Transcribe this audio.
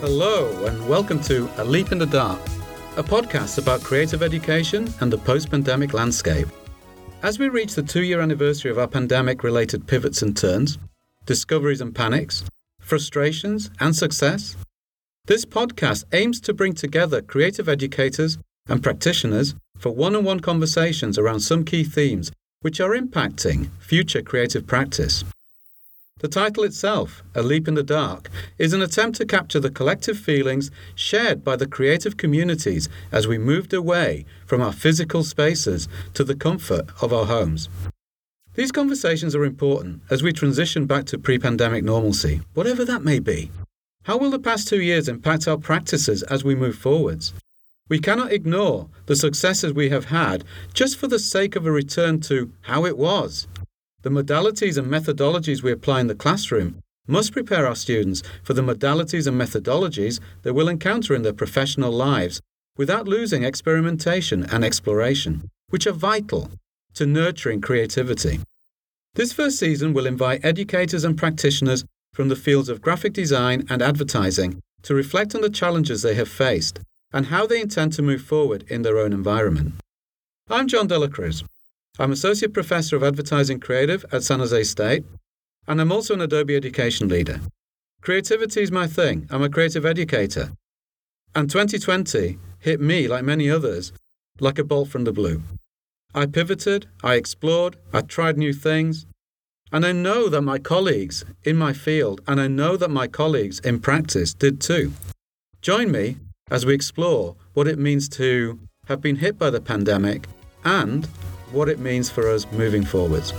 Hello, and welcome to A Leap in the Dark, a podcast about creative education and the post pandemic landscape. As we reach the two year anniversary of our pandemic related pivots and turns, discoveries and panics, frustrations and success, this podcast aims to bring together creative educators and practitioners for one on one conversations around some key themes which are impacting future creative practice. The title itself, A Leap in the Dark, is an attempt to capture the collective feelings shared by the creative communities as we moved away from our physical spaces to the comfort of our homes. These conversations are important as we transition back to pre pandemic normalcy, whatever that may be. How will the past two years impact our practices as we move forwards? We cannot ignore the successes we have had just for the sake of a return to how it was. The modalities and methodologies we apply in the classroom must prepare our students for the modalities and methodologies they will encounter in their professional lives without losing experimentation and exploration, which are vital to nurturing creativity. This first season will invite educators and practitioners from the fields of graphic design and advertising to reflect on the challenges they have faced and how they intend to move forward in their own environment. I'm John Delacruz, I'm Associate Professor of Advertising Creative at San Jose State, and I'm also an Adobe Education Leader. Creativity is my thing. I'm a creative educator. And 2020 hit me, like many others, like a bolt from the blue. I pivoted, I explored, I tried new things, and I know that my colleagues in my field and I know that my colleagues in practice did too. Join me as we explore what it means to have been hit by the pandemic and what it means for us moving forwards.